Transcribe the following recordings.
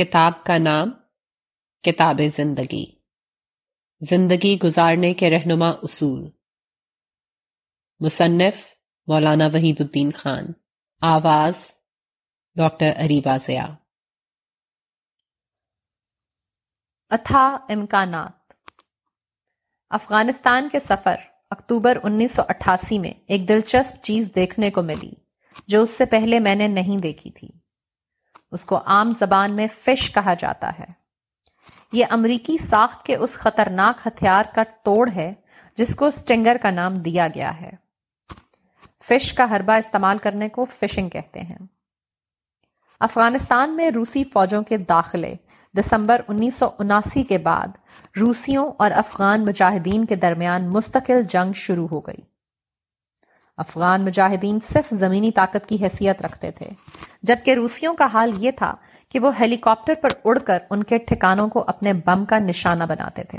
کتاب کا نام کتاب زندگی زندگی گزارنے کے رہنما اصول مصنف مولانا وحید الدین خان آواز ڈاکٹر اریبا ضیا اتھا امکانات افغانستان کے سفر اکتوبر انیس سو اٹھاسی میں ایک دلچسپ چیز دیکھنے کو ملی جو اس سے پہلے میں نے نہیں دیکھی تھی اس کو عام زبان میں فش کہا جاتا ہے یہ امریکی ساخت کے اس خطرناک ہتھیار کا توڑ ہے جس کو سٹنگر کا نام دیا گیا ہے فش کا حربہ استعمال کرنے کو فشنگ کہتے ہیں افغانستان میں روسی فوجوں کے داخلے دسمبر انیس سو اناسی کے بعد روسیوں اور افغان مجاہدین کے درمیان مستقل جنگ شروع ہو گئی افغان مجاہدین صرف زمینی طاقت کی حیثیت رکھتے تھے جبکہ روسیوں کا حال یہ تھا کہ وہ ہیلیکاپٹر پر اڑ کر ان کے ٹھکانوں کو اپنے بم کا نشانہ بناتے تھے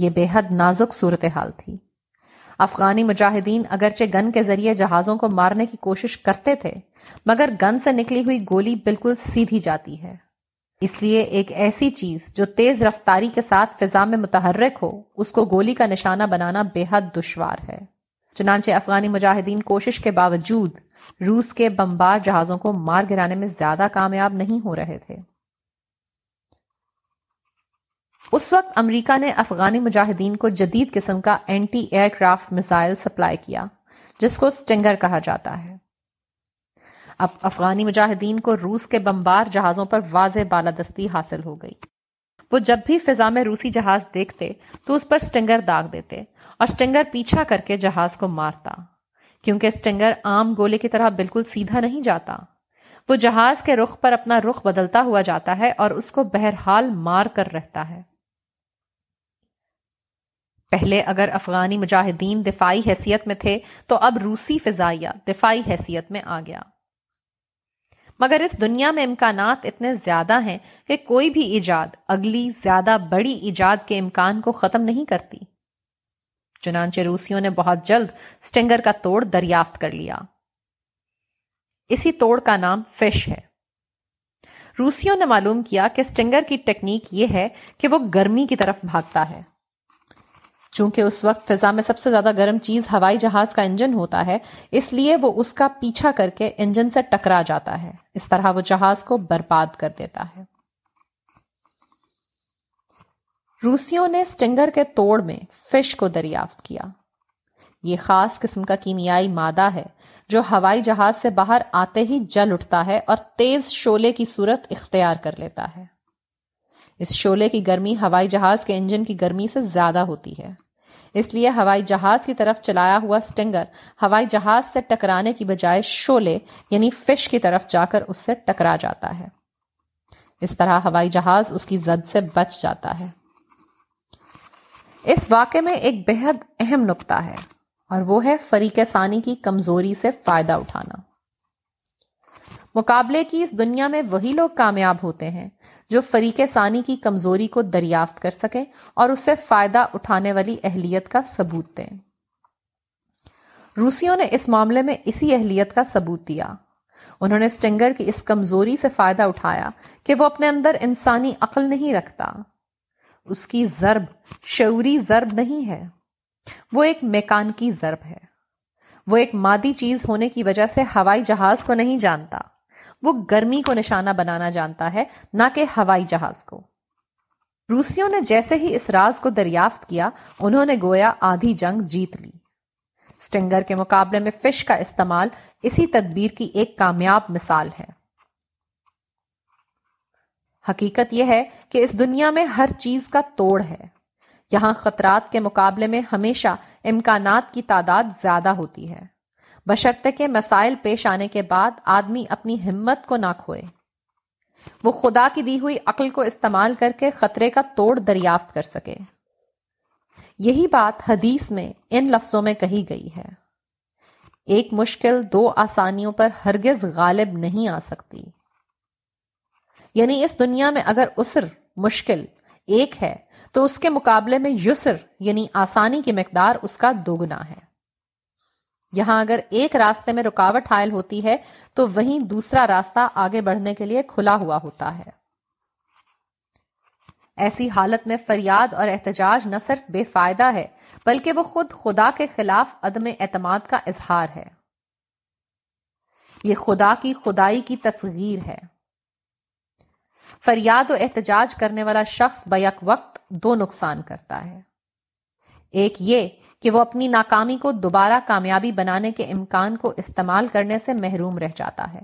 یہ بے حد نازک صورتحال تھی افغانی مجاہدین اگرچہ گن کے ذریعے جہازوں کو مارنے کی کوشش کرتے تھے مگر گن سے نکلی ہوئی گولی بالکل سیدھی جاتی ہے اس لیے ایک ایسی چیز جو تیز رفتاری کے ساتھ فضا میں متحرک ہو اس کو گولی کا نشانہ بنانا بے حد دشوار ہے چنانچہ افغانی مجاہدین کوشش کے باوجود روس کے بمبار جہازوں کو مار گرانے میں زیادہ کامیاب نہیں ہو رہے تھے اس وقت امریکہ نے افغانی مجاہدین کو جدید قسم کا anti aircraft missile supply کیا جس کو سٹنگر کہا جاتا ہے اب افغانی مجاہدین کو روس کے بمبار جہازوں پر واضح بالادستی حاصل ہو گئی وہ جب بھی فضا میں روسی جہاز دیکھتے تو اس پر سٹنگر داغ دیتے اور سٹنگر پیچھا کر کے جہاز کو مارتا کیونکہ سٹنگر عام گولے کی طرح بالکل سیدھا نہیں جاتا وہ جہاز کے رخ پر اپنا رخ بدلتا ہوا جاتا ہے اور اس کو بہرحال مار کر رہتا ہے پہلے اگر افغانی مجاہدین دفاعی حیثیت میں تھے تو اب روسی فضائیہ دفاعی حیثیت میں آ گیا مگر اس دنیا میں امکانات اتنے زیادہ ہیں کہ کوئی بھی ایجاد اگلی زیادہ بڑی ایجاد کے امکان کو ختم نہیں کرتی چنانچہ روسیوں نے بہت جلد سٹنگر کا توڑ دریافت کر لیا اسی توڑ کا نام فش ہے روسیوں نے معلوم کیا کہ سٹنگر کی ٹیکنیک یہ ہے کہ وہ گرمی کی طرف بھاگتا ہے چونکہ اس وقت فضا میں سب سے زیادہ گرم چیز ہوائی جہاز کا انجن ہوتا ہے اس لیے وہ اس کا پیچھا کر کے انجن سے ٹکرا جاتا ہے اس طرح وہ جہاز کو برباد کر دیتا ہے روسیوں نے سٹنگر کے توڑ میں فش کو دریافت کیا یہ خاص قسم کا کیمیائی مادہ ہے جو ہوائی جہاز سے باہر آتے ہی جل اٹھتا ہے اور تیز شولے کی صورت اختیار کر لیتا ہے اس شولے کی گرمی ہوائی جہاز کے انجن کی گرمی سے زیادہ ہوتی ہے اس لیے ہوائی جہاز کی طرف چلایا ہوا سٹنگر ہوائی جہاز سے ٹکرانے کی بجائے شولے یعنی فش کی طرف جا کر اس سے ٹکرا جاتا ہے اس طرح ہوائی جہاز اس کی زد سے بچ جاتا ہے اس واقعے میں ایک بہت اہم نقطہ ہے اور وہ ہے فریق ثانی کی کمزوری سے فائدہ اٹھانا مقابلے کی اس دنیا میں وہی لوگ کامیاب ہوتے ہیں جو فریق ثانی کی کمزوری کو دریافت کر سکیں اور اس سے فائدہ اٹھانے والی اہلیت کا ثبوت دیں روسیوں نے اس معاملے میں اسی اہلیت کا ثبوت دیا انہوں نے اسٹنگر کی اس کمزوری سے فائدہ اٹھایا کہ وہ اپنے اندر انسانی عقل نہیں رکھتا اس کی ضرب شعوری ضرب نہیں ہے وہ ایک میکانکی ضرب ہے وہ ایک مادی چیز ہونے کی وجہ سے ہوائی جہاز کو نہیں جانتا وہ گرمی کو نشانہ بنانا جانتا ہے نہ کہ ہوائی جہاز کو روسیوں نے جیسے ہی اس راز کو دریافت کیا انہوں نے گویا آدھی جنگ جیت لی سٹنگر کے مقابلے میں فش کا استعمال اسی تدبیر کی ایک کامیاب مثال ہے حقیقت یہ ہے کہ اس دنیا میں ہر چیز کا توڑ ہے یہاں خطرات کے مقابلے میں ہمیشہ امکانات کی تعداد زیادہ ہوتی ہے بشرطے کے مسائل پیش آنے کے بعد آدمی اپنی ہمت کو نہ کھوئے وہ خدا کی دی ہوئی عقل کو استعمال کر کے خطرے کا توڑ دریافت کر سکے یہی بات حدیث میں ان لفظوں میں کہی گئی ہے ایک مشکل دو آسانیوں پر ہرگز غالب نہیں آ سکتی یعنی اس دنیا میں اگر اسر مشکل ایک ہے تو اس کے مقابلے میں یسر یعنی آسانی کی مقدار اس کا دوگنا ہے یہاں اگر ایک راستے میں رکاوٹ حائل ہوتی ہے تو وہیں دوسرا راستہ آگے بڑھنے کے لیے کھلا ہوا ہوتا ہے ایسی حالت میں فریاد اور احتجاج نہ صرف بے فائدہ ہے بلکہ وہ خود خدا کے خلاف عدم اعتماد کا اظہار ہے یہ خدا کی خدائی کی تصغیر ہے فریاد و احتجاج کرنے والا شخص بیک وقت دو نقصان کرتا ہے ایک یہ کہ وہ اپنی ناکامی کو دوبارہ کامیابی بنانے کے امکان کو استعمال کرنے سے محروم رہ جاتا ہے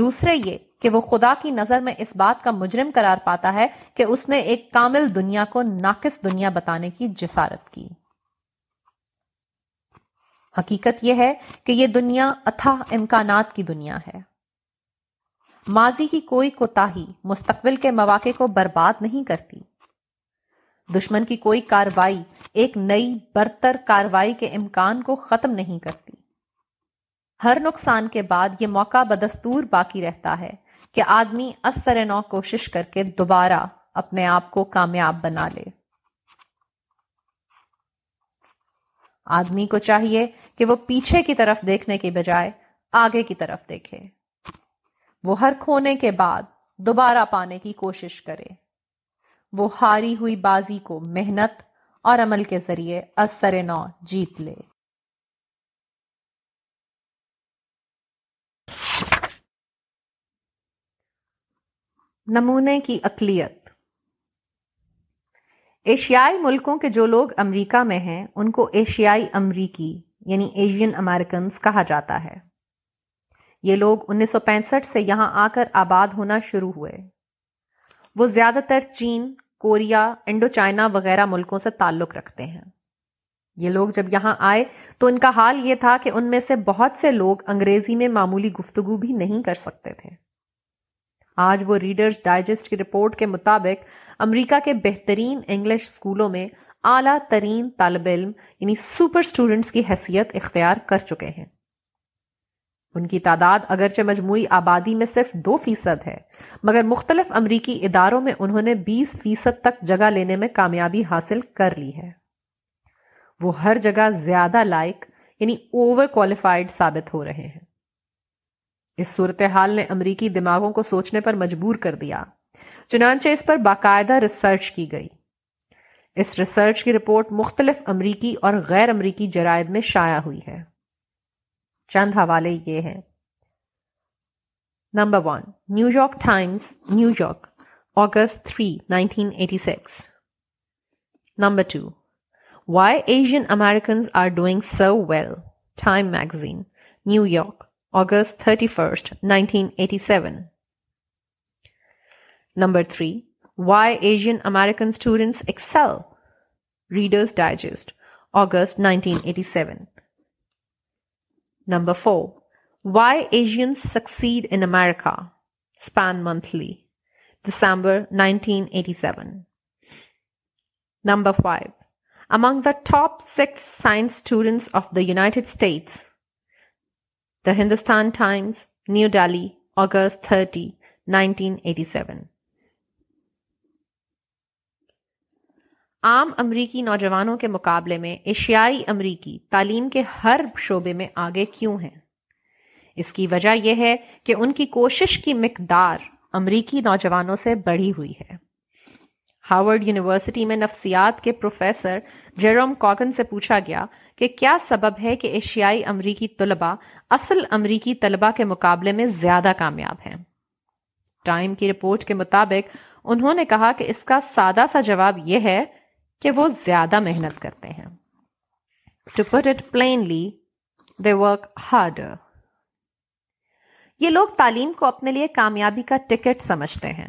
دوسرے یہ کہ وہ خدا کی نظر میں اس بات کا مجرم قرار پاتا ہے کہ اس نے ایک کامل دنیا کو ناقص دنیا بتانے کی جسارت کی حقیقت یہ ہے کہ یہ دنیا اتھا امکانات کی دنیا ہے ماضی کی کوئی کوتاہی مستقبل کے مواقع کو برباد نہیں کرتی دشمن کی کوئی کاروائی ایک نئی برتر کاروائی کے امکان کو ختم نہیں کرتی ہر نقصان کے بعد یہ موقع بدستور باقی رہتا ہے کہ آدمی اثر نو کوشش کر کے دوبارہ اپنے آپ کو کامیاب بنا لے آدمی کو چاہیے کہ وہ پیچھے کی طرف دیکھنے کے بجائے آگے کی طرف دیکھے وہ ہر کھونے کے بعد دوبارہ پانے کی کوشش کرے وہ ہاری ہوئی بازی کو محنت اور عمل کے ذریعے اثر نو جیت لے نمونے کی اقلیت ایشیائی ملکوں کے جو لوگ امریکہ میں ہیں ان کو ایشیائی امریکی یعنی ایشین امریکنز کہا جاتا ہے یہ لوگ انیس سو پینسٹھ سے یہاں آ کر آباد ہونا شروع ہوئے وہ زیادہ تر چین کوریا انڈو چائنا وغیرہ ملکوں سے تعلق رکھتے ہیں یہ لوگ جب یہاں آئے تو ان کا حال یہ تھا کہ ان میں سے بہت سے لوگ انگریزی میں معمولی گفتگو بھی نہیں کر سکتے تھے آج وہ ریڈرز ڈائجسٹ کی رپورٹ کے مطابق امریکہ کے بہترین انگلش اسکولوں میں اعلیٰ ترین طالب علم یعنی سپر سٹوڈنٹس کی حیثیت اختیار کر چکے ہیں ان کی تعداد اگرچہ مجموعی آبادی میں صرف دو فیصد ہے مگر مختلف امریکی اداروں میں انہوں نے بیس فیصد تک جگہ لینے میں کامیابی حاصل کر لی ہے وہ ہر جگہ زیادہ لائق یعنی اوور کوالیفائڈ ثابت ہو رہے ہیں اس صورتحال نے امریکی دماغوں کو سوچنے پر مجبور کر دیا چنانچہ اس پر باقاعدہ ریسرچ کی گئی اس ریسرچ کی رپورٹ مختلف امریکی اور غیر امریکی جرائد میں شائع ہوئی ہے چند حوالے یہ ہیں number one New York Times New York August three nineteen eighty six number two why Asian Americans are doing so well Time magazine New York August thirty first nineteen eighty seven number three why Asian American students excel Reader's Digest August nineteen eighty seven Number 4. Why Asians Succeed in America. Span Monthly. December 1987. Number 5. Among the top 6 science students of the United States. The Hindustan Times, New Delhi, August 30, 1987. عام امریکی نوجوانوں کے مقابلے میں ایشیائی امریکی تعلیم کے ہر شعبے میں آگے کیوں ہیں اس کی وجہ یہ ہے کہ ان کی کوشش کی مقدار امریکی نوجوانوں سے بڑی ہوئی ہے ہارورڈ یونیورسٹی میں نفسیات کے پروفیسر جیروم کاکن سے پوچھا گیا کہ کیا سبب ہے کہ ایشیائی امریکی طلباء اصل امریکی طلباء کے مقابلے میں زیادہ کامیاب ہیں ٹائم کی رپورٹ کے مطابق انہوں نے کہا کہ اس کا سادہ سا جواب یہ ہے کہ وہ زیادہ محنت کرتے ہیں to put it plainly they work hard یہ لوگ تعلیم کو اپنے لیے کامیابی کا ٹکٹ سمجھتے ہیں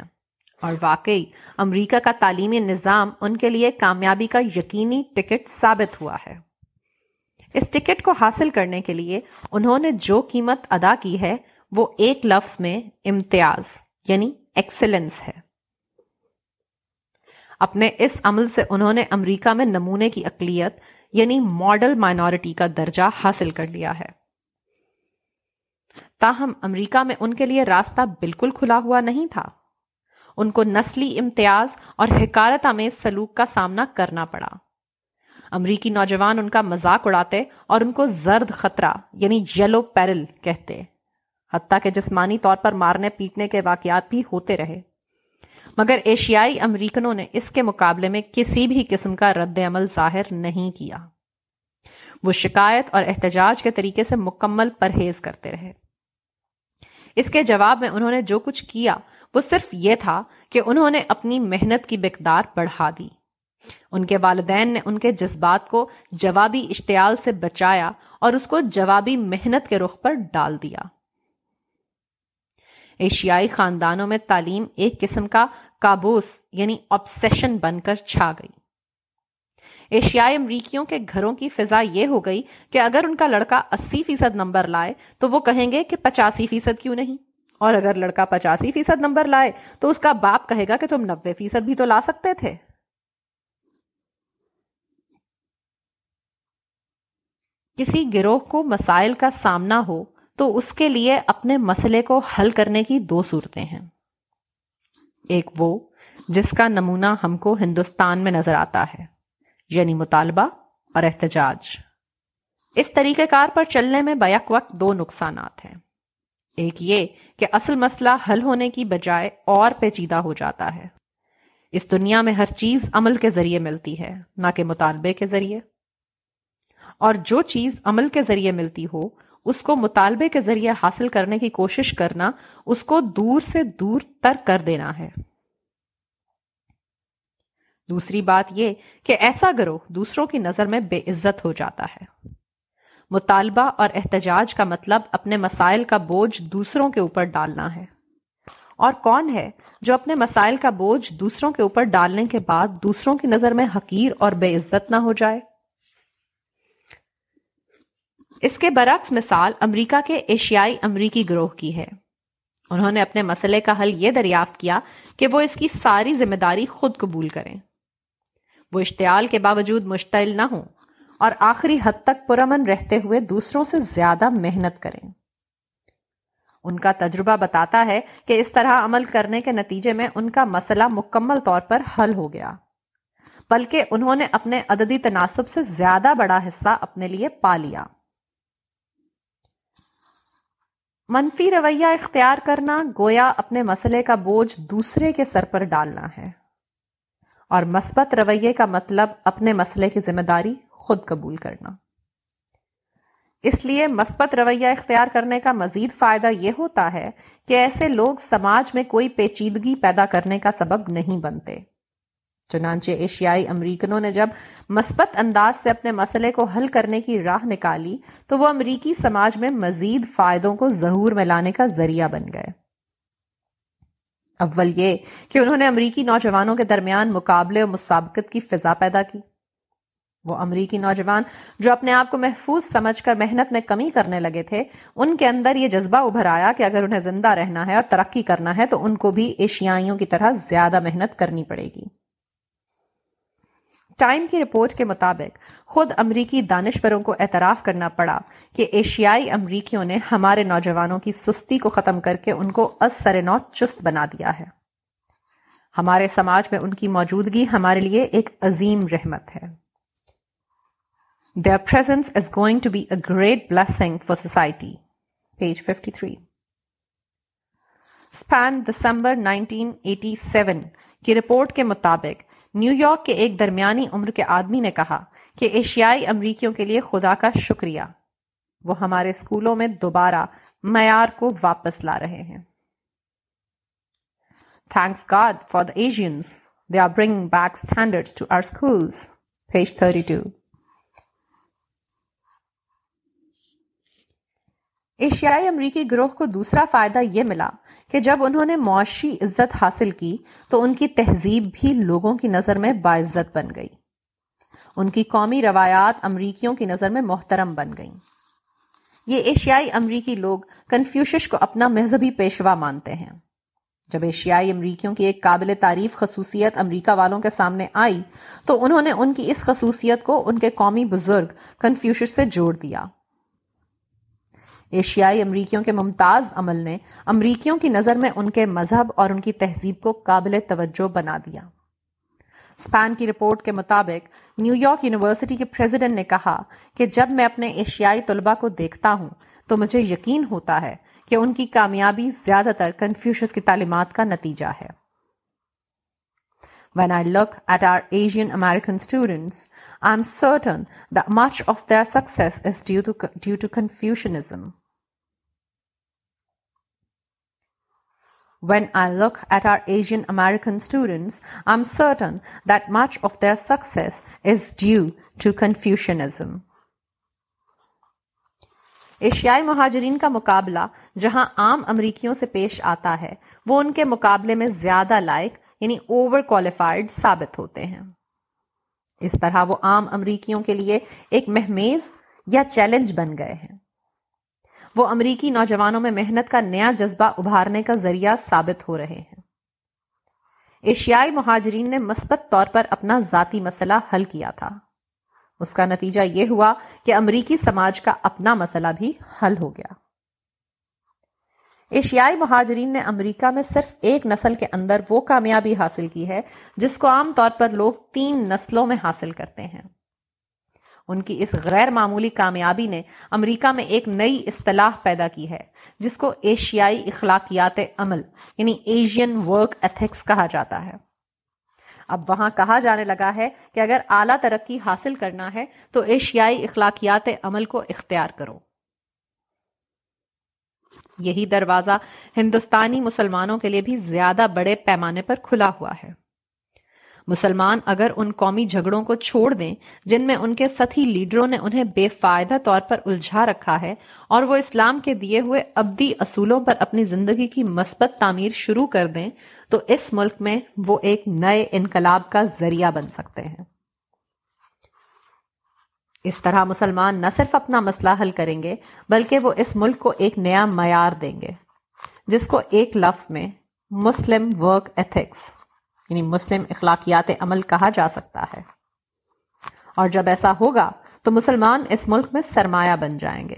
اور واقعی امریکہ کا تعلیمی نظام ان کے لیے کامیابی کا یقینی ٹکٹ ثابت ہوا ہے اس ٹکٹ کو حاصل کرنے کے لیے انہوں نے جو قیمت ادا کی ہے وہ ایک لفظ میں امتیاز یعنی ایکسلنس ہے اپنے اس عمل سے انہوں نے امریکہ میں نمونے کی اقلیت یعنی ماڈل مائنورٹی کا درجہ حاصل کر لیا ہے تاہم امریکہ میں ان کے لیے راستہ بالکل کھلا ہوا نہیں تھا ان کو نسلی امتیاز اور حکارت آمیز سلوک کا سامنا کرنا پڑا امریکی نوجوان ان کا مذاق اڑاتے اور ان کو زرد خطرہ یعنی یلو پیرل کہتے حتیٰ کہ جسمانی طور پر مارنے پیٹنے کے واقعات بھی ہوتے رہے مگر ایشیائی امریکنوں نے اس کے مقابلے میں کسی بھی قسم کا رد عمل ظاہر نہیں کیا وہ شکایت اور احتجاج کے طریقے سے مکمل پرہیز کرتے رہے اس کے جواب میں انہوں نے جو کچھ کیا وہ صرف یہ تھا کہ انہوں نے اپنی محنت کی بقدار بڑھا دی ان کے والدین نے ان کے جذبات کو جوابی اشتعال سے بچایا اور اس کو جوابی محنت کے رخ پر ڈال دیا ایشیائی خاندانوں میں تعلیم ایک قسم کا کابوس یعنی ابسن بن کر چھا گئی ایشیائی امریکیوں کے گھروں کی فضا یہ ہو گئی کہ اگر ان کا لڑکا اسی فیصد نمبر لائے تو وہ کہیں گے کہ پچاسی فیصد کیوں نہیں اور اگر لڑکا پچاسی فیصد نمبر لائے تو اس کا باپ کہے گا کہ تم نبے فیصد بھی تو لا سکتے تھے کسی گروہ کو مسائل کا سامنا ہو تو اس کے لیے اپنے مسئلے کو حل کرنے کی دو صورتیں ہیں ایک وہ جس کا نمونہ ہم کو ہندوستان میں نظر آتا ہے یعنی مطالبہ اور احتجاج اس طریقہ کار پر چلنے میں بیک وقت دو نقصانات ہیں ایک یہ کہ اصل مسئلہ حل ہونے کی بجائے اور پیچیدہ ہو جاتا ہے اس دنیا میں ہر چیز عمل کے ذریعے ملتی ہے نہ کہ مطالبے کے ذریعے اور جو چیز عمل کے ذریعے ملتی ہو اس کو مطالبے کے ذریعے حاصل کرنے کی کوشش کرنا اس کو دور سے دور تر کر دینا ہے دوسری بات یہ کہ ایسا گروہ دوسروں کی نظر میں بے عزت ہو جاتا ہے مطالبہ اور احتجاج کا مطلب اپنے مسائل کا بوجھ دوسروں کے اوپر ڈالنا ہے اور کون ہے جو اپنے مسائل کا بوجھ دوسروں کے اوپر ڈالنے کے بعد دوسروں کی نظر میں حقیر اور بے عزت نہ ہو جائے اس کے برعکس مثال امریکہ کے ایشیائی امریکی گروہ کی ہے انہوں نے اپنے مسئلے کا حل یہ دریافت کیا کہ وہ اس کی ساری ذمہ داری خود قبول کریں وہ اشتعال کے باوجود مشتعل نہ ہوں اور آخری حد تک پرامن رہتے ہوئے دوسروں سے زیادہ محنت کریں ان کا تجربہ بتاتا ہے کہ اس طرح عمل کرنے کے نتیجے میں ان کا مسئلہ مکمل طور پر حل ہو گیا بلکہ انہوں نے اپنے عددی تناسب سے زیادہ بڑا حصہ اپنے لیے پا لیا منفی رویہ اختیار کرنا گویا اپنے مسئلے کا بوجھ دوسرے کے سر پر ڈالنا ہے اور مثبت رویے کا مطلب اپنے مسئلے کی ذمہ داری خود قبول کرنا اس لیے مثبت رویہ اختیار کرنے کا مزید فائدہ یہ ہوتا ہے کہ ایسے لوگ سماج میں کوئی پیچیدگی پیدا کرنے کا سبب نہیں بنتے چنانچہ ایشیائی امریکنوں نے جب مثبت انداز سے اپنے مسئلے کو حل کرنے کی راہ نکالی تو وہ امریکی سماج میں مزید فائدوں کو ظہور میں لانے کا ذریعہ بن گئے اول یہ کہ انہوں نے امریکی نوجوانوں کے درمیان مقابلے اور مسابقت کی فضا پیدا کی وہ امریکی نوجوان جو اپنے آپ کو محفوظ سمجھ کر محنت میں کمی کرنے لگے تھے ان کے اندر یہ جذبہ ابھر آیا کہ اگر انہیں زندہ رہنا ہے اور ترقی کرنا ہے تو ان کو بھی ایشیائیوں کی طرح زیادہ محنت کرنی پڑے گی ٹائم کی رپورٹ کے مطابق خود امریکی دانشوروں کو اعتراف کرنا پڑا کہ ایشیائی امریکیوں نے ہمارے نوجوانوں کی سستی کو ختم کر کے ان کو سر نو چست بنا دیا ہے ہمارے سماج میں ان کی موجودگی ہمارے لیے ایک عظیم رحمت ہے Their presence is going to be a great blessing for society page 53 Span December 1987 کی رپورٹ کے مطابق نیو یارک کے ایک درمیانی عمر کے آدمی نے کہا کہ ایشیائی امریکیوں کے لیے خدا کا شکریہ وہ ہمارے اسکولوں میں دوبارہ معیار کو واپس لا رہے ہیں Asians they are bring back standard to our schools page thirty two ایشیائی امریکی گروہ کو دوسرا فائدہ یہ ملا کہ جب انہوں نے معاشی عزت حاصل کی تو ان کی تہذیب بھی لوگوں کی نظر میں باعزت بن گئی ان کی قومی روایات امریکیوں کی نظر میں محترم بن گئیں یہ ایشیائی امریکی لوگ کنفیوشش کو اپنا مذہبی پیشوا مانتے ہیں جب ایشیائی امریکیوں کی ایک قابل تعریف خصوصیت امریکہ والوں کے سامنے آئی تو انہوں نے ان کی اس خصوصیت کو ان کے قومی بزرگ کنفیوشش سے جوڑ دیا ایشیائی امریکیوں کے ممتاز عمل نے امریکیوں کی نظر میں ان کے مذہب اور ان کی تہذیب کو قابل توجہ بنا دیا اسپین کی رپورٹ کے مطابق نیو یارک یونیورسٹی کے پریزیڈنٹ نے کہا کہ جب میں اپنے ایشیائی طلبہ کو دیکھتا ہوں تو مجھے یقین ہوتا ہے کہ ان کی کامیابی زیادہ تر کنفیوشس کی تعلیمات کا نتیجہ ہے When I look at our Asian American students, I am certain that much of their success is due to, due to Confucianism. When I look at our Asian American students, I'm certain that much of their success is due to Confucianism. ایشیائی مہاجرین کا مقابلہ جہاں عام امریکیوں سے پیش آتا ہے وہ ان کے مقابلے میں زیادہ لائق یعنی اوور کوالیفائڈ ثابت ہوتے ہیں اس طرح وہ عام امریکیوں کے لیے ایک مہمیز یا چیلنج بن گئے ہیں وہ امریکی نوجوانوں میں محنت کا نیا جذبہ ابھارنے کا ذریعہ ثابت ہو رہے ہیں ایشیائی مہاجرین نے مثبت طور پر اپنا ذاتی مسئلہ حل کیا تھا اس کا نتیجہ یہ ہوا کہ امریکی سماج کا اپنا مسئلہ بھی حل ہو گیا ایشیائی مہاجرین نے امریکہ میں صرف ایک نسل کے اندر وہ کامیابی حاصل کی ہے جس کو عام طور پر لوگ تین نسلوں میں حاصل کرتے ہیں ان کی اس غیر معمولی کامیابی نے امریکہ میں ایک نئی اصطلاح پیدا کی ہے جس کو ایشیائی اخلاقیات عمل یعنی ایشین ورک ایتھکس کہا جاتا ہے اب وہاں کہا جانے لگا ہے کہ اگر اعلیٰ ترقی حاصل کرنا ہے تو ایشیائی اخلاقیات عمل کو اختیار کرو یہی دروازہ ہندوستانی مسلمانوں کے لیے بھی زیادہ بڑے پیمانے پر کھلا ہوا ہے مسلمان اگر ان قومی جھگڑوں کو چھوڑ دیں جن میں ان کے ستی لیڈروں نے انہیں بے فائدہ طور پر الجھا رکھا ہے اور وہ اسلام کے دیے ہوئے ابدی اصولوں پر اپنی زندگی کی مثبت تعمیر شروع کر دیں تو اس ملک میں وہ ایک نئے انقلاب کا ذریعہ بن سکتے ہیں اس طرح مسلمان نہ صرف اپنا مسئلہ حل کریں گے بلکہ وہ اس ملک کو ایک نیا معیار دیں گے جس کو ایک لفظ میں مسلم ورک ایتھکس یعنی مسلم اخلاقیات عمل کہا جا سکتا ہے اور جب ایسا ہوگا تو مسلمان اس ملک میں سرمایہ بن جائیں گے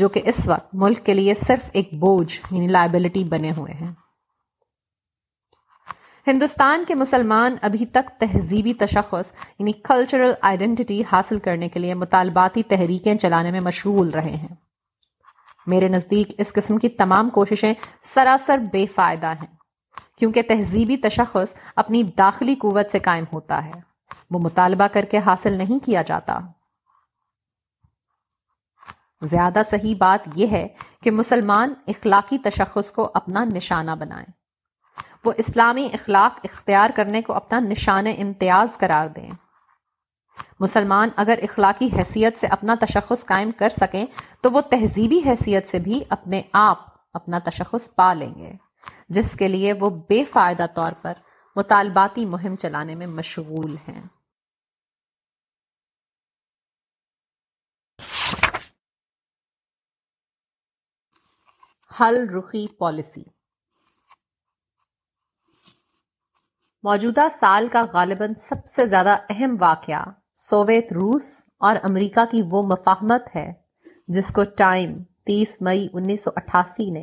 جو کہ اس وقت ملک کے لیے صرف ایک بوجھ یعنی لائبلٹی بنے ہوئے ہیں ہندوستان کے مسلمان ابھی تک تہذیبی تشخص یعنی کلچرل آئیڈینٹی حاصل کرنے کے لیے مطالباتی تحریکیں چلانے میں مشغول رہے ہیں میرے نزدیک اس قسم کی تمام کوششیں سراسر بے فائدہ ہیں کیونکہ تہذیبی تشخص اپنی داخلی قوت سے قائم ہوتا ہے وہ مطالبہ کر کے حاصل نہیں کیا جاتا زیادہ صحیح بات یہ ہے کہ مسلمان اخلاقی تشخص کو اپنا نشانہ بنائیں وہ اسلامی اخلاق اختیار کرنے کو اپنا نشان امتیاز قرار دیں مسلمان اگر اخلاقی حیثیت سے اپنا تشخص قائم کر سکیں تو وہ تہذیبی حیثیت سے بھی اپنے آپ اپنا تشخص پا لیں گے جس کے لیے وہ بے فائدہ طور پر مطالباتی مہم چلانے میں مشغول ہیں حل رخی پالیسی موجودہ سال کا غالباً سب سے زیادہ اہم واقعہ سوویت روس اور امریکہ کی وہ مفاہمت ہے جس کو ٹائم تیس مئی انیس سو اٹھاسی نے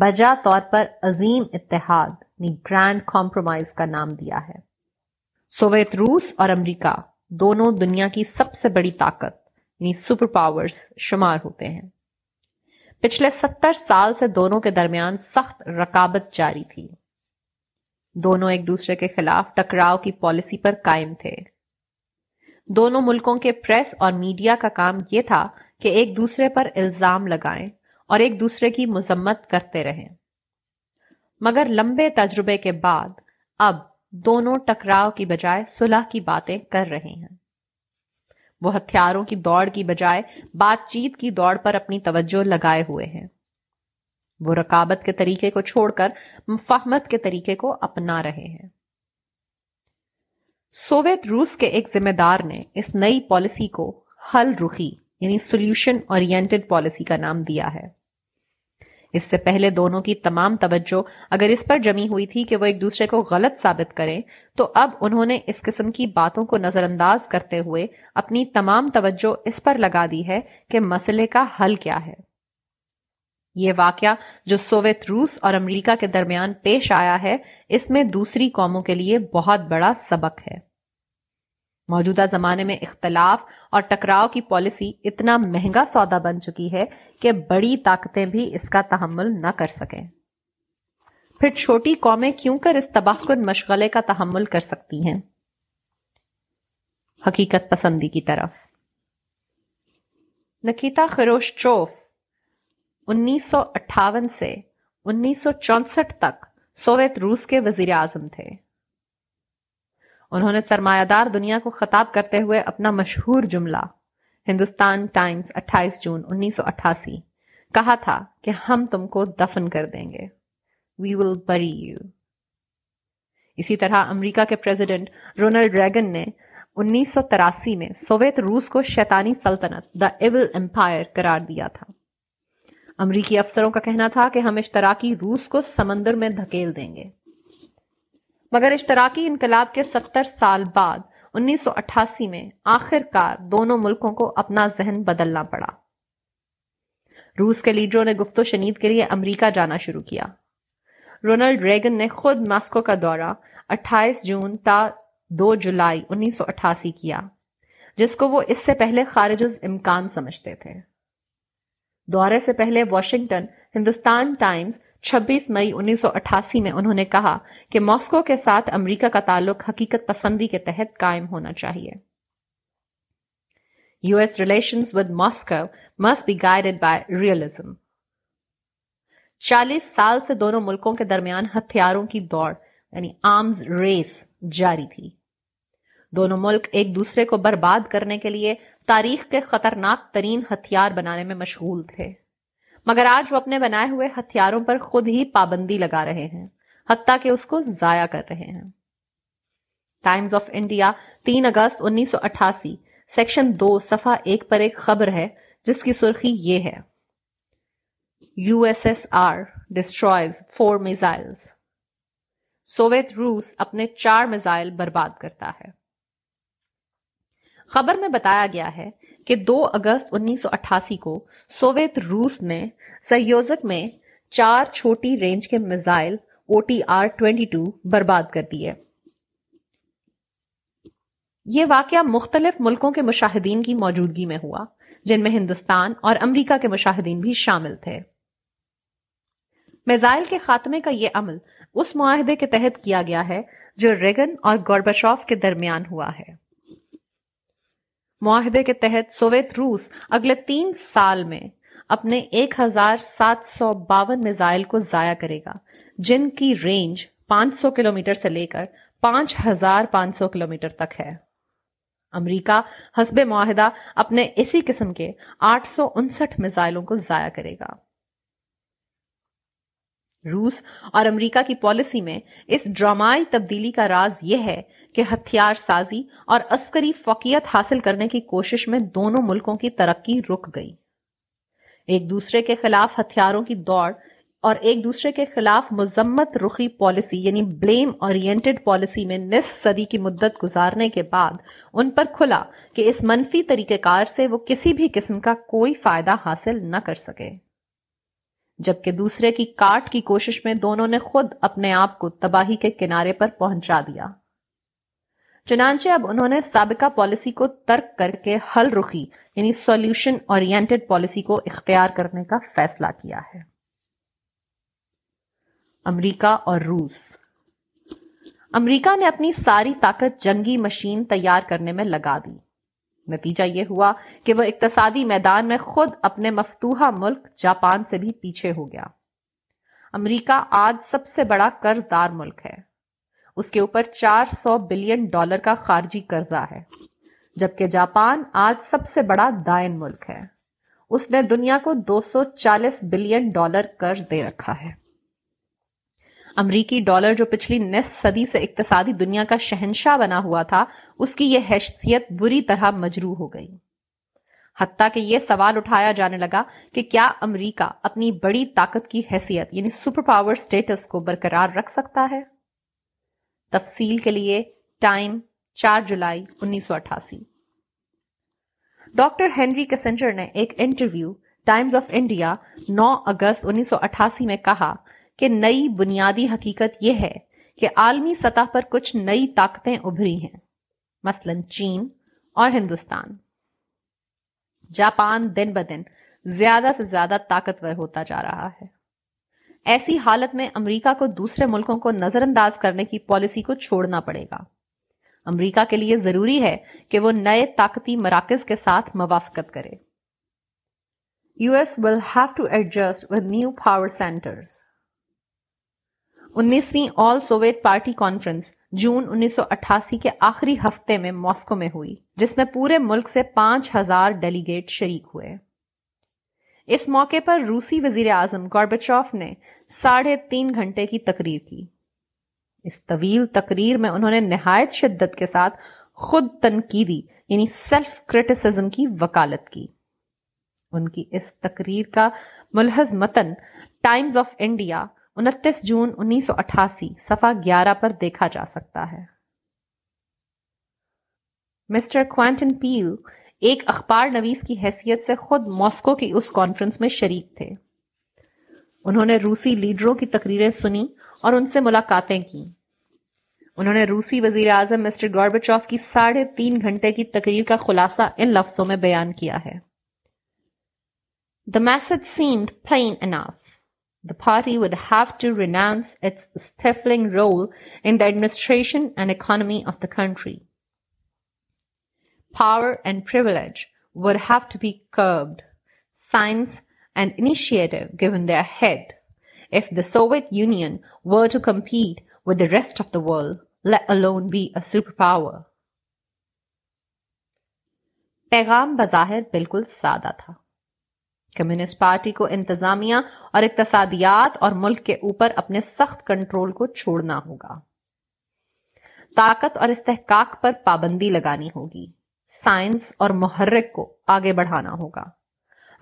بجا طور پر عظیم اتحاد یعنی گرانڈ کامپرومائز کا نام دیا ہے سوویت روس اور امریکہ دونوں دنیا کی سب سے بڑی طاقت یعنی سپر پاورز شمار ہوتے ہیں پچھلے ستر سال سے دونوں کے درمیان سخت رکابت جاری تھی دونوں ایک دوسرے کے خلاف ٹکراؤ کی پالیسی پر قائم تھے دونوں ملکوں کے پریس اور میڈیا کا کام یہ تھا کہ ایک دوسرے پر الزام لگائیں اور ایک دوسرے کی مذمت کرتے رہیں مگر لمبے تجربے کے بعد اب دونوں ٹکراؤ کی بجائے صلح کی باتیں کر رہے ہیں وہ ہتھیاروں کی دوڑ کی بجائے بات چیت کی دوڑ پر اپنی توجہ لگائے ہوئے ہیں وہ رقابت کے طریقے کو چھوڑ کر مفاہمت کے طریقے کو اپنا رہے ہیں سوویت روس کے ایک ذمہ دار نے اس نئی پالیسی کو حل رخی یعنی سولوشن کا نام دیا ہے اس سے پہلے دونوں کی تمام توجہ اگر اس پر جمی ہوئی تھی کہ وہ ایک دوسرے کو غلط ثابت کریں تو اب انہوں نے اس قسم کی باتوں کو نظر انداز کرتے ہوئے اپنی تمام توجہ اس پر لگا دی ہے کہ مسئلے کا حل کیا ہے یہ واقعہ جو سوویت روس اور امریکہ کے درمیان پیش آیا ہے اس میں دوسری قوموں کے لیے بہت بڑا سبق ہے موجودہ زمانے میں اختلاف اور ٹکراؤ کی پالیسی اتنا مہنگا سودا بن چکی ہے کہ بڑی طاقتیں بھی اس کا تحمل نہ کر سکیں پھر چھوٹی قومیں کیوں کر اس تباہ کن مشغلے کا تحمل کر سکتی ہیں حقیقت پسندی کی طرف نکیتا خروش چوف انیس انیس سو سو اٹھاون سے چونسٹھ تک سوویت روس وزیر اعظم تھے انہوں نے سرمایہ دار دنیا کو خطاب کرتے ہوئے اپنا مشہور جملہ ہندوستان ٹائمز اٹھائیس جون انیس سو اٹھاسی کہا تھا کہ ہم تم کو دفن کر دیں گے اسی طرح امریکہ کے پریزیڈنٹ رونلڈ ریگن نے انیس سو تراسی میں سوویت روس کو شیطانی سلطنت قرار دیا تھا امریکی افسروں کا کہنا تھا کہ ہم اشتراکی روس کو سمندر میں دھکیل دیں گے مگر اشتراکی انقلاب کے ستر سال بعد انیس سو اٹھاسی میں آخر کار دونوں ملکوں کو اپنا ذہن بدلنا پڑا روس کے لیڈروں نے گفت و شنید کے لیے امریکہ جانا شروع کیا رونلڈ ریگن نے خود ماسکو کا دورہ اٹھائیس جون تا دو جولائی انیس سو اٹھاسی کیا جس کو وہ اس سے پہلے از امکان سمجھتے تھے دورے سے پہلے واشنگٹن ہندوستان ٹائمز 26 مئی 1988 میں انہوں نے کہا کہ ماسکو کے ساتھ امریکہ کا تعلق حقیقت پسندی کے تحت قائم ہونا چاہیے U S relation with Moscow must be guided by realism چالیس سال سے دونوں ملکوں کے درمیان ہتھیاروں کی دوڑ یعنی آرمز ریس جاری تھی دونوں ملک ایک دوسرے کو برباد کرنے کے لیے تاریخ کے خطرناک ترین ہتھیار بنانے میں مشغول تھے مگر آج وہ اپنے بنائے ہوئے ہتھیاروں پر خود ہی پابندی لگا رہے ہیں حتیٰ کہ اس کو ضائع کر رہے ہیں ٹائمز آف انڈیا تین اگست انیس سو اٹھاسی سیکشن دو صفحہ ایک پر ایک خبر ہے جس کی سرخی یہ ہے U S S R destroys four missile Soviet روس اپنے چار میزائل برباد کرتا ہے خبر میں بتایا گیا ہے کہ دو اگست انیس سو اٹھاسی کو سوویت روس نے سیوزک میں چار چھوٹی رینج کے missile O T R twenty two برباد کر دیے یہ واقعہ مختلف ملکوں کے مشاہدین کی موجودگی میں ہوا جن میں ہندوستان اور امریکہ کے مشاہدین بھی شامل تھے میزائل کے خاتمے کا یہ عمل اس معاہدے کے تحت کیا گیا ہے جو ریگن اور گورباشوف کے درمیان ہوا ہے معاہدے کے تحت سوویت روس اگلے تین سال میں اپنے ایک ہزار سات سو باون میزائل کو ضائع کرے گا جن کی رینج پانچ سو کلومیٹر سے لے کر پانچ ہزار پانچ سو کلومیٹر تک ہے امریکہ حسب معاہدہ اپنے اسی قسم کے آٹھ سو انسٹھ میزائلوں کو ضائع کرے گا روس اور امریکہ کی پالیسی میں اس ڈرامائی تبدیلی کا راز یہ ہے کہ ہتھیار سازی اور عسکری فقیت حاصل کرنے کی کوشش میں دونوں ملکوں کی ترقی رک گئی ایک دوسرے کے خلاف ہتھیاروں کی دوڑ اور ایک دوسرے کے خلاف مذمت رخی پالیسی یعنی بلیم اورینٹڈ پالیسی میں نصف صدی کی مدت گزارنے کے بعد ان پر کھلا کہ اس منفی طریقہ کار سے وہ کسی بھی قسم کا کوئی فائدہ حاصل نہ کر سکے جبکہ دوسرے کی کاٹ کی کوشش میں دونوں نے خود اپنے آپ کو تباہی کے کنارے پر پہنچا دیا چنانچہ اب انہوں نے سابقہ پالیسی کو ترک کر کے حل رخی یعنی سولوشن کو اختیار کرنے کا فیصلہ کیا ہے امریکہ اور روس امریکہ نے اپنی ساری طاقت جنگی مشین تیار کرنے میں لگا دی نتیجہ یہ ہوا کہ وہ اقتصادی میدان میں خود اپنے مفتوحہ ملک جاپان سے بھی پیچھے ہو گیا امریکہ آج سب سے بڑا قرض دار ملک ہے اس کے اوپر چار سو بلین ڈالر کا خارجی ہے جبکہ جاپان آج سب سے بڑا دائن ملک ہے اس نے دنیا کو دو سو چالیس بلین ڈالر قرض دے رکھا ہے امریکی ڈالر جو پچھلی نصف صدی سے اقتصادی دنیا کا شہنشاہ بنا ہوا تھا اس کی یہ حیثیت بری طرح ہو گئی حتیٰ کہ کہ یہ سوال اٹھایا جانے لگا کیا امریکہ اپنی بڑی طاقت کی حیثیت یعنی سپر پاور سٹیٹس کو برقرار رکھ سکتا ہے تفصیل کے لیے ٹائم چار جولائی انیس سو اٹھاسی ڈاکٹر ہینری کسنجر نے ایک انٹرویو ٹائمز آف انڈیا نو اگست انیس سو اٹھاسی میں کہا کہ نئی بنیادی حقیقت یہ ہے کہ عالمی سطح پر کچھ نئی طاقتیں ابھری ہیں مثلا چین اور ہندوستان جاپان دن بدن زیادہ سے زیادہ طاقتور ہوتا جا رہا ہے ایسی حالت میں امریکہ کو دوسرے ملکوں کو نظر انداز کرنے کی پالیسی کو چھوڑنا پڑے گا امریکہ کے لیے ضروری ہے کہ وہ نئے طاقتی مراکز کے ساتھ موافقت کرے U S will have to adjust with new power centres انیسویں آل سوویت پارٹی کانفرنس جون انیس سو اٹھاسی کے آخری ہفتے میں ماسکو میں ہوئی جس میں پورے ملک سے پانچ ہزار ڈیلیگیٹ شریک ہوئے اس موقع پر روسی وزیر اعظم گوربچوف نے ساڑھے تین گھنٹے کی تقریر کی اس طویل تقریر میں انہوں نے نہایت شدت کے ساتھ خود تنقیدی یعنی سیلف کریٹیسم کی وکالت کی ان کی اس تقریر کا ملحظ متن ٹائمز آف انڈیا انتیس جون انیس سو اٹھاسی صفحہ گیارہ پر دیکھا جا سکتا ہے مسٹر کوانٹن پیل ایک اخبار نویس کی حیثیت سے خود ماسکو کی اس کانفرنس میں شریک تھے انہوں نے روسی لیڈروں کی تقریریں سنی اور ان سے ملاقاتیں کی انہوں نے روسی وزیر اعظم مسٹر گوربچوف کی ساڑھے تین گھنٹے کی تقریر کا خلاصہ ان لفظوں میں بیان کیا ہے party would have to rinse its role endowments and economy of the country power and would have to be curbed science and initiative given the head of the Soviet Union rest of the world be a پیغام بظاہر بالکل سادہ تھا party کو انتظامیہ اور اقتصادیات اور ملک کے اوپر اپنے سخت کنٹرول کو چھوڑنا ہوگا طاقت اور استحقاق پر پابندی لگانی ہوگی سائنس اور محرک کو آگے بڑھانا ہوگا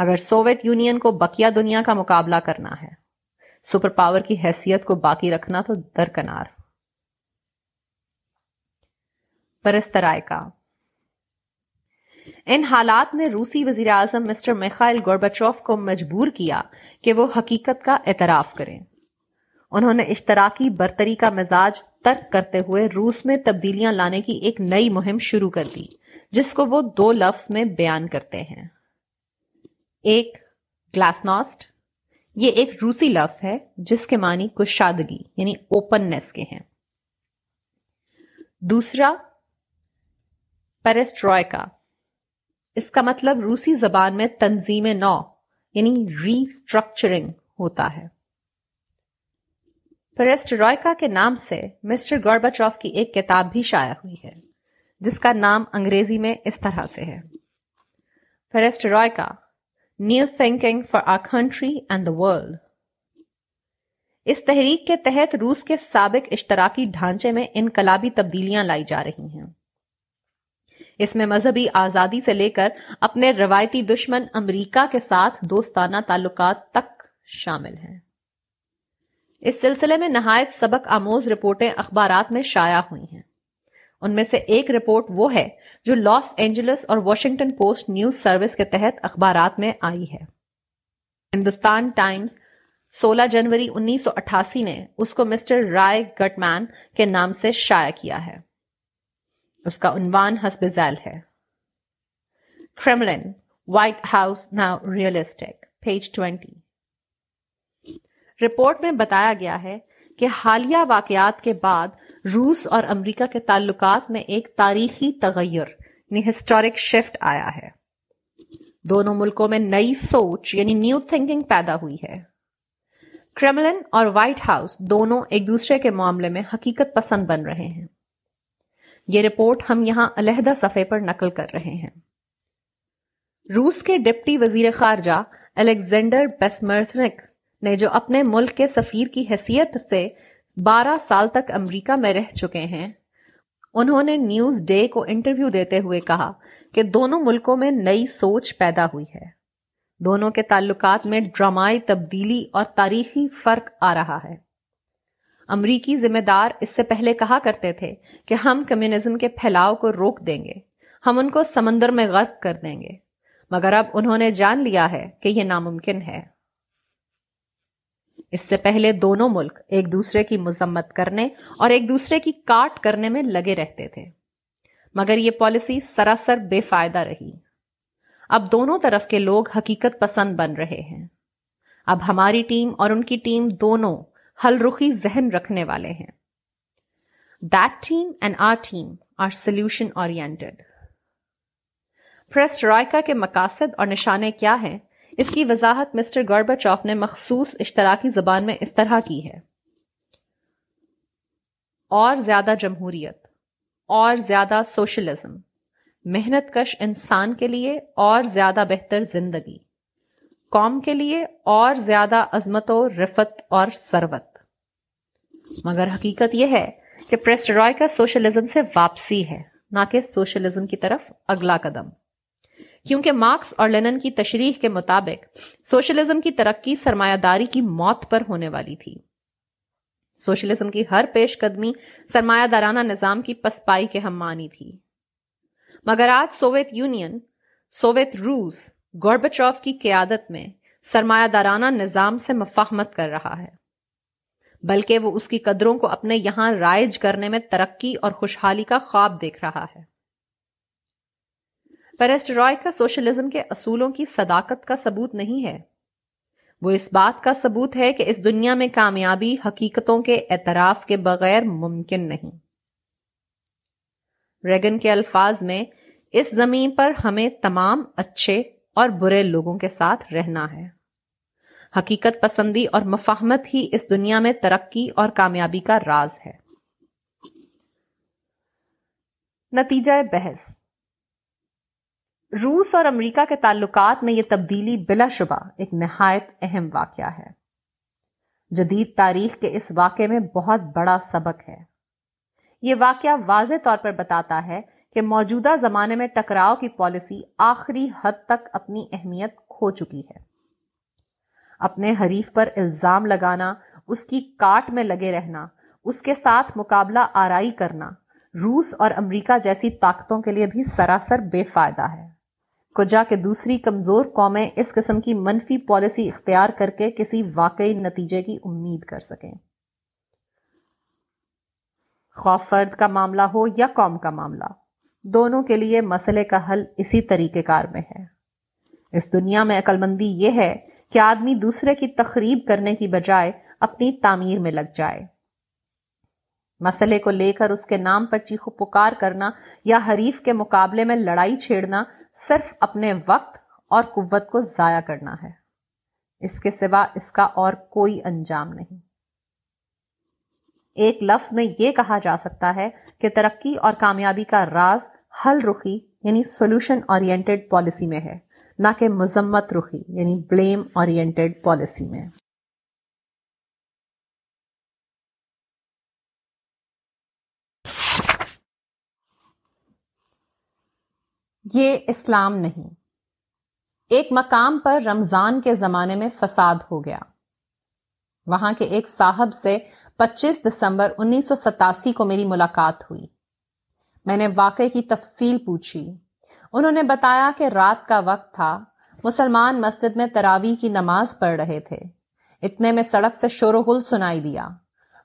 اگر سوویت یونین کو بکیا دنیا کا مقابلہ کرنا ہے سپر پاور کی حیثیت کو باقی رکھنا تو درکنار پرسترائے کا ان حالات نے روسی وزیر اعظم میخائل کو مجبور کیا کہ وہ حقیقت کا اعتراف کریں انہوں نے اشتراکی برتری کا مزاج ترک کرتے ہوئے روس میں تبدیلیاں لانے کی ایک نئی مہم شروع کر دی جس کو وہ دو لفظ میں بیان کرتے ہیں ایک گلاسناسٹ یہ ایک روسی لفظ ہے جس کے معنی کشادگی یعنی اوپن دوسرا پیرسٹر اس کا مطلب روسی زبان میں تنظیم نو یعنی ری سٹرکچرنگ ہوتا ہے کے نام سے مسٹر گورباچوف کی ایک کتاب بھی شائع ہوئی ہے جس کا نام انگریزی میں اس طرح سے ہے perestroika new thinking for our country and the world اس تحریک کے تحت روس کے سابق اشتراکی ڈھانچے میں انقلابی تبدیلیاں لائی جا رہی ہیں اس میں مذہبی آزادی سے لے کر اپنے روایتی دشمن امریکہ کے ساتھ دوستانہ تعلقات تک شامل ہیں اس سلسلے میں نہایت سبق آموز رپورٹیں اخبارات میں شائع ہوئی ہیں ان میں سے ایک رپورٹ وہ ہے جو لاس اینجلس اور واشنگٹن پوسٹ نیوز سروس کے تحت اخبارات میں آئی ہے ہندوستان ٹائمز سولہ جنوری انیس سو اٹھاسی نے اس کو مسٹر رائے گٹمین کے نام سے شائع کیا ہے اس کا عنوان حسب ذیل ہے Kremlin White House now realistic page twenty report میں بتایا گیا ہے کہ حالیہ واقعات کے بعد روس اور امریکہ کے تعلقات میں ایک تاریخی تغیر ہسٹورک یعنی شفٹ آیا ہے دونوں ملکوں میں نئی سوچ یعنی نیو تھنکنگ پیدا ہوئی ہے کرملن اور وائٹ ہاؤس دونوں ایک دوسرے کے معاملے میں حقیقت پسند بن رہے ہیں یہ رپورٹ ہم یہاں علیحدہ صفحے پر نقل کر رہے ہیں روس کے ڈپٹی وزیر خارجہ الیگزینڈر بیسمرتھنک نے جو اپنے ملک کے سفیر کی حیثیت سے بارہ سال تک امریکہ میں رہ چکے ہیں انہوں نے نیوز ڈے کو انٹرویو دیتے ہوئے کہا کہ دونوں ملکوں میں نئی سوچ پیدا ہوئی ہے دونوں کے تعلقات میں ڈرامائی تبدیلی اور تاریخی فرق آ رہا ہے امریکی ذمہ دار اس سے پہلے کہا کرتے تھے کہ ہم کمیونزم کے پھیلاؤ کو روک دیں گے ہم ان کو سمندر میں غرق کر دیں گے مگر اب انہوں نے جان لیا ہے کہ یہ ناممکن ہے اس سے پہلے دونوں ملک ایک دوسرے کی مذمت کرنے اور ایک دوسرے کی کاٹ کرنے میں لگے رہتے تھے مگر یہ پالیسی سراسر بے فائدہ رہی اب دونوں طرف کے لوگ حقیقت پسند بن رہے ہیں اب ہماری ٹیم اور ان کی ٹیم دونوں حل رخی ذہن رکھنے والے ہیں that team and our team are solution اور مقاصد اور نشانے کیا ہیں اس کی وضاحت مسٹر گوربا چوف نے مخصوص اشتراکی زبان میں اس طرح کی ہے اور زیادہ جمہوریت اور زیادہ سوشلزم محنت کش انسان کے لیے اور زیادہ بہتر زندگی قوم کے لیے اور زیادہ عظمت و رفت اور ثروت مگر حقیقت یہ ہے کہ پریسٹ کا سوشلزم سے واپسی ہے نہ کہ سوشلزم کی طرف اگلا قدم کیونکہ مارکس اور لینن کی تشریح کے مطابق سوشلزم کی ترقی سرمایہ داری کی موت پر ہونے والی تھی سوشلزم کی ہر پیش قدمی سرمایہ دارانہ نظام کی پسپائی کے ہم مانی تھی مگر آج سوویت یونین سوویت روس گوربچوف کی قیادت میں سرمایہ دارانہ نظام سے مفاہمت کر رہا ہے بلکہ وہ اس کی قدروں کو اپنے یہاں رائج کرنے میں ترقی اور خوشحالی کا خواب دیکھ رہا ہے پیرسٹ رائے کا سوشلزم کے اصولوں کی صداقت کا ثبوت نہیں ہے وہ اس بات کا ثبوت ہے کہ اس دنیا میں کامیابی حقیقتوں کے اعتراف کے بغیر ممکن نہیں ریگن کے الفاظ میں اس زمین پر ہمیں تمام اچھے اور برے لوگوں کے ساتھ رہنا ہے حقیقت پسندی اور مفاہمت ہی اس دنیا میں ترقی اور کامیابی کا راز ہے نتیجہ بحث روس اور امریکہ کے تعلقات میں یہ تبدیلی بلا شبہ ایک نہایت اہم واقعہ ہے جدید تاریخ کے اس واقعے میں بہت بڑا سبق ہے یہ واقعہ واضح طور پر بتاتا ہے کہ موجودہ زمانے میں ٹکراؤ کی پالیسی آخری حد تک اپنی اہمیت کھو چکی ہے اپنے حریف پر الزام لگانا اس کی کاٹ میں لگے رہنا اس کے ساتھ مقابلہ آرائی کرنا روس اور امریکہ جیسی طاقتوں کے لیے بھی سراسر بے فائدہ ہے کجا کے دوسری کمزور قومیں اس قسم کی منفی پالیسی اختیار کر کے کسی واقعی نتیجے کی امید کر سکیں خوف فرد کا معاملہ ہو یا قوم کا معاملہ دونوں کے لیے مسئلے کا حل اسی طریقے کار میں ہے اس دنیا میں مندی یہ ہے کہ آدمی دوسرے کی تخریب کرنے کی بجائے اپنی تعمیر میں لگ جائے مسئلے کو لے کر اس کے نام پر چیخو پکار کرنا یا حریف کے مقابلے میں لڑائی چھیڑنا صرف اپنے وقت اور قوت کو ضائع کرنا ہے اس کے سوا اس کا اور کوئی انجام نہیں ایک لفظ میں یہ کہا جا سکتا ہے کہ ترقی اور کامیابی کا راز حل رخی یعنی سولوشن اورینٹڈ پالیسی میں ہے نہ کہ مذمت رخی یعنی بلیم پالیسی میں یہ اسلام نہیں ایک مقام پر رمضان کے زمانے میں فساد ہو گیا وہاں کے ایک صاحب سے پچیس دسمبر انیس سو ستاسی کو میری ملاقات ہوئی میں نے واقعے کی تفصیل پوچھی انہوں نے بتایا کہ رات کا وقت تھا مسلمان مسجد میں تراوی کی نماز پڑھ رہے تھے اتنے میں سڑک سے شور و سنائی دیا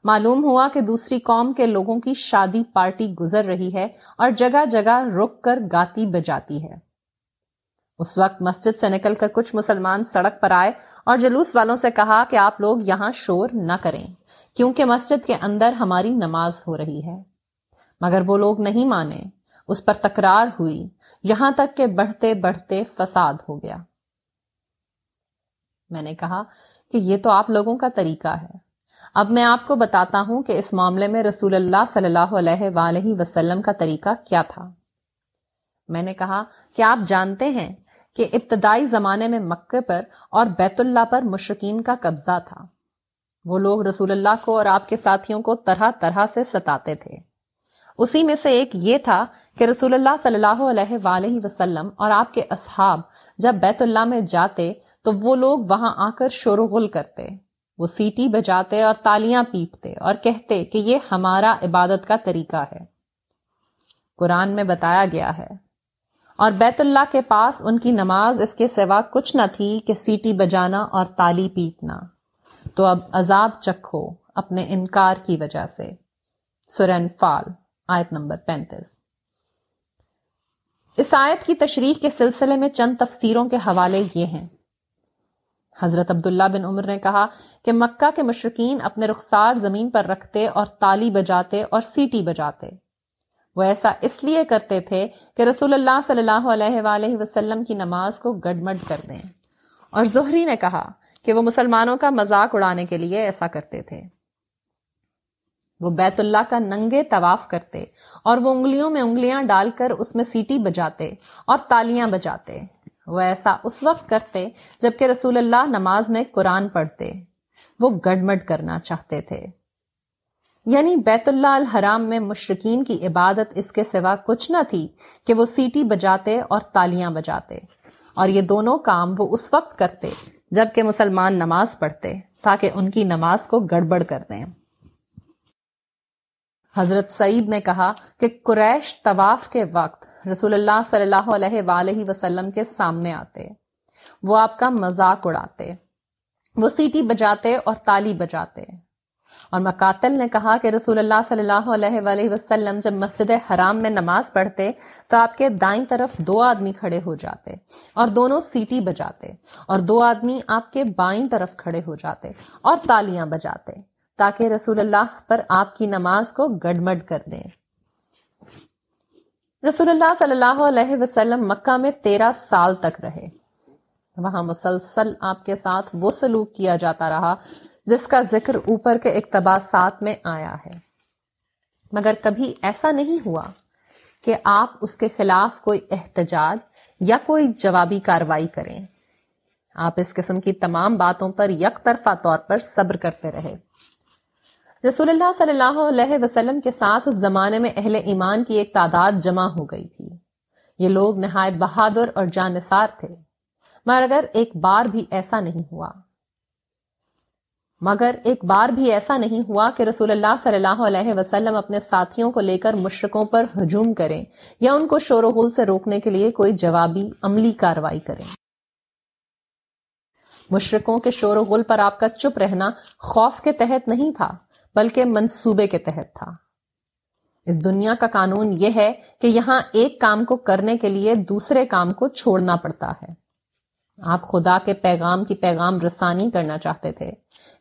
معلوم ہوا کہ دوسری قوم کے لوگوں کی شادی پارٹی گزر رہی ہے اور جگہ جگہ رک کر گاتی بجاتی ہے اس وقت مسجد سے نکل کر کچھ مسلمان سڑک پر آئے اور جلوس والوں سے کہا کہ آپ لوگ یہاں شور نہ کریں کیونکہ مسجد کے اندر ہماری نماز ہو رہی ہے مگر وہ لوگ نہیں مانے اس پر تکرار ہوئی یہاں تک کہ بڑھتے بڑھتے فساد ہو گیا میں نے کہا کہ یہ تو آپ لوگوں کا طریقہ ہے اب میں آپ کو بتاتا ہوں کہ اس معاملے میں رسول اللہ صلی اللہ علیہ وآلہ وسلم کا طریقہ کیا تھا میں نے کہا کہ آپ جانتے ہیں کہ ابتدائی زمانے میں مکے پر اور بیت اللہ پر مشرقین کا قبضہ تھا وہ لوگ رسول اللہ کو اور آپ کے ساتھیوں کو طرح طرح سے ستاتے تھے اسی میں سے ایک یہ تھا کہ رسول اللہ صلی اللہ علیہ وآلہ وسلم اور آپ کے اصحاب جب بیت اللہ میں جاتے تو وہ لوگ وہاں آ کر شور و غل کرتے وہ سیٹی بجاتے اور تالیاں پیٹتے اور کہتے کہ یہ ہمارا عبادت کا طریقہ ہے قرآن میں بتایا گیا ہے اور بیت اللہ کے پاس ان کی نماز اس کے سوا کچھ نہ تھی کہ سیٹی بجانا اور تالی پیٹنا تو اب عذاب چکھو اپنے انکار کی وجہ سے سورن فال آیت نمبر پینتیس عیسائیت کی تشریح کے سلسلے میں چند تفسیروں کے حوالے یہ ہیں حضرت عبداللہ بن عمر نے کہا کہ مکہ کے مشرقین اپنے رخسار زمین پر رکھتے اور تالی بجاتے اور سیٹی بجاتے وہ ایسا اس لیے کرتے تھے کہ رسول اللہ صلی اللہ علیہ وآلہ وسلم کی نماز کو گڈ کر دیں اور زہری نے کہا کہ وہ مسلمانوں کا مذاق اڑانے کے لیے ایسا کرتے تھے وہ بیت اللہ کا ننگے طواف کرتے اور وہ انگلیوں میں انگلیاں ڈال کر اس میں سیٹی بجاتے اور تالیاں بجاتے وہ ایسا اس وقت کرتے جبکہ رسول اللہ نماز میں قرآن پڑھتے وہ گڈ کرنا چاہتے تھے یعنی بیت اللہ الحرام میں مشرقین کی عبادت اس کے سوا کچھ نہ تھی کہ وہ سیٹی بجاتے اور تالیاں بجاتے اور یہ دونوں کام وہ اس وقت کرتے جبکہ مسلمان نماز پڑھتے تاکہ ان کی نماز کو گڑبڑ کر دیں حضرت سعید نے کہا کہ قریش طواف کے وقت رسول اللہ صلی اللہ علیہ وآلہ وسلم کے سامنے آتے وہ آپ کا مذاق اڑاتے وہ سیٹی بجاتے اور تالی بجاتے اور مکاتل نے کہا کہ رسول اللہ صلی اللہ علیہ وآلہ وسلم جب مسجد حرام میں نماز پڑھتے تو آپ کے دائیں طرف دو آدمی کھڑے ہو جاتے اور دونوں سیٹی بجاتے اور دو آدمی آپ کے بائیں طرف کھڑے ہو جاتے اور تالیاں بجاتے تاکہ رسول اللہ پر آپ کی نماز کو گڑمڈ کر دیں رسول اللہ صلی اللہ علیہ وسلم مکہ میں تیرہ سال تک رہے وہاں مسلسل آپ کے ساتھ وہ سلوک کیا جاتا رہا جس کا ذکر اوپر کے اقتباسات میں آیا ہے مگر کبھی ایسا نہیں ہوا کہ آپ اس کے خلاف کوئی احتجاج یا کوئی جوابی کاروائی کریں آپ اس قسم کی تمام باتوں پر یک طرفہ طور پر صبر کرتے رہے رسول اللہ صلی اللہ علیہ وسلم کے ساتھ اس زمانے میں اہل ایمان کی ایک تعداد جمع ہو گئی تھی یہ لوگ نہایت بہادر اور جانسار تھے مگر ایک بار بھی ایسا نہیں ہوا مگر ایک بار بھی ایسا نہیں ہوا کہ رسول اللہ صلی اللہ علیہ وسلم اپنے ساتھیوں کو لے کر مشرقوں پر ہجوم کریں یا ان کو شور و غل سے روکنے کے لیے کوئی جوابی عملی کاروائی کریں مشرقوں کے شور و غل پر آپ کا چپ رہنا خوف کے تحت نہیں تھا بلکہ منصوبے کے تحت تھا اس دنیا کا قانون یہ ہے کہ یہاں ایک کام کو کرنے کے لیے دوسرے کام کو چھوڑنا پڑتا ہے آپ خدا کے پیغام کی پیغام رسانی کرنا چاہتے تھے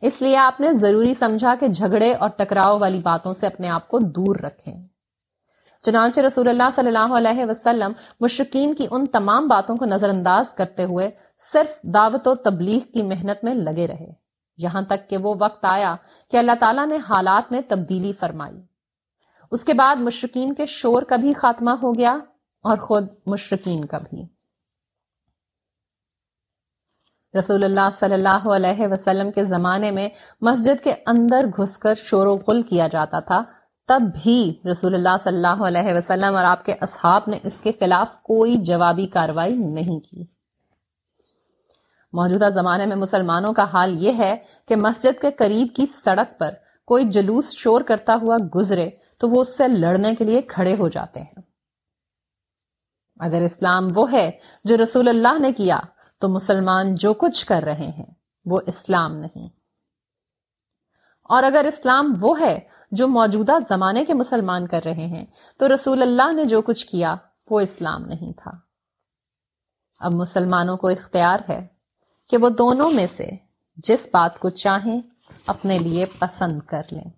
اس لیے آپ نے ضروری سمجھا کہ جھگڑے اور ٹکراؤ والی باتوں سے اپنے آپ کو دور رکھیں چنانچہ رسول اللہ صلی اللہ علیہ وسلم مشرقین کی ان تمام باتوں کو نظر انداز کرتے ہوئے صرف دعوت و تبلیغ کی محنت میں لگے رہے یہاں تک کہ وہ وقت آیا کہ اللہ تعالیٰ نے حالات میں تبدیلی فرمائی اس کے بعد مشرقین کے شور کا بھی خاتمہ ہو گیا اور خود مشرقین کا بھی رسول اللہ صلی اللہ علیہ وسلم کے زمانے میں مسجد کے اندر گھس کر شور و غل کیا جاتا تھا تب بھی رسول اللہ صلی اللہ علیہ وسلم اور آپ کے اصحاب نے اس کے خلاف کوئی جوابی کاروائی نہیں کی موجودہ زمانے میں مسلمانوں کا حال یہ ہے کہ مسجد کے قریب کی سڑک پر کوئی جلوس شور کرتا ہوا گزرے تو وہ اس سے لڑنے کے لیے کھڑے ہو جاتے ہیں اگر اسلام وہ ہے جو رسول اللہ نے کیا تو مسلمان جو کچھ کر رہے ہیں وہ اسلام نہیں اور اگر اسلام وہ ہے جو موجودہ زمانے کے مسلمان کر رہے ہیں تو رسول اللہ نے جو کچھ کیا وہ اسلام نہیں تھا اب مسلمانوں کو اختیار ہے کہ وہ دونوں میں سے جس بات کو چاہیں اپنے لیے پسند کر لیں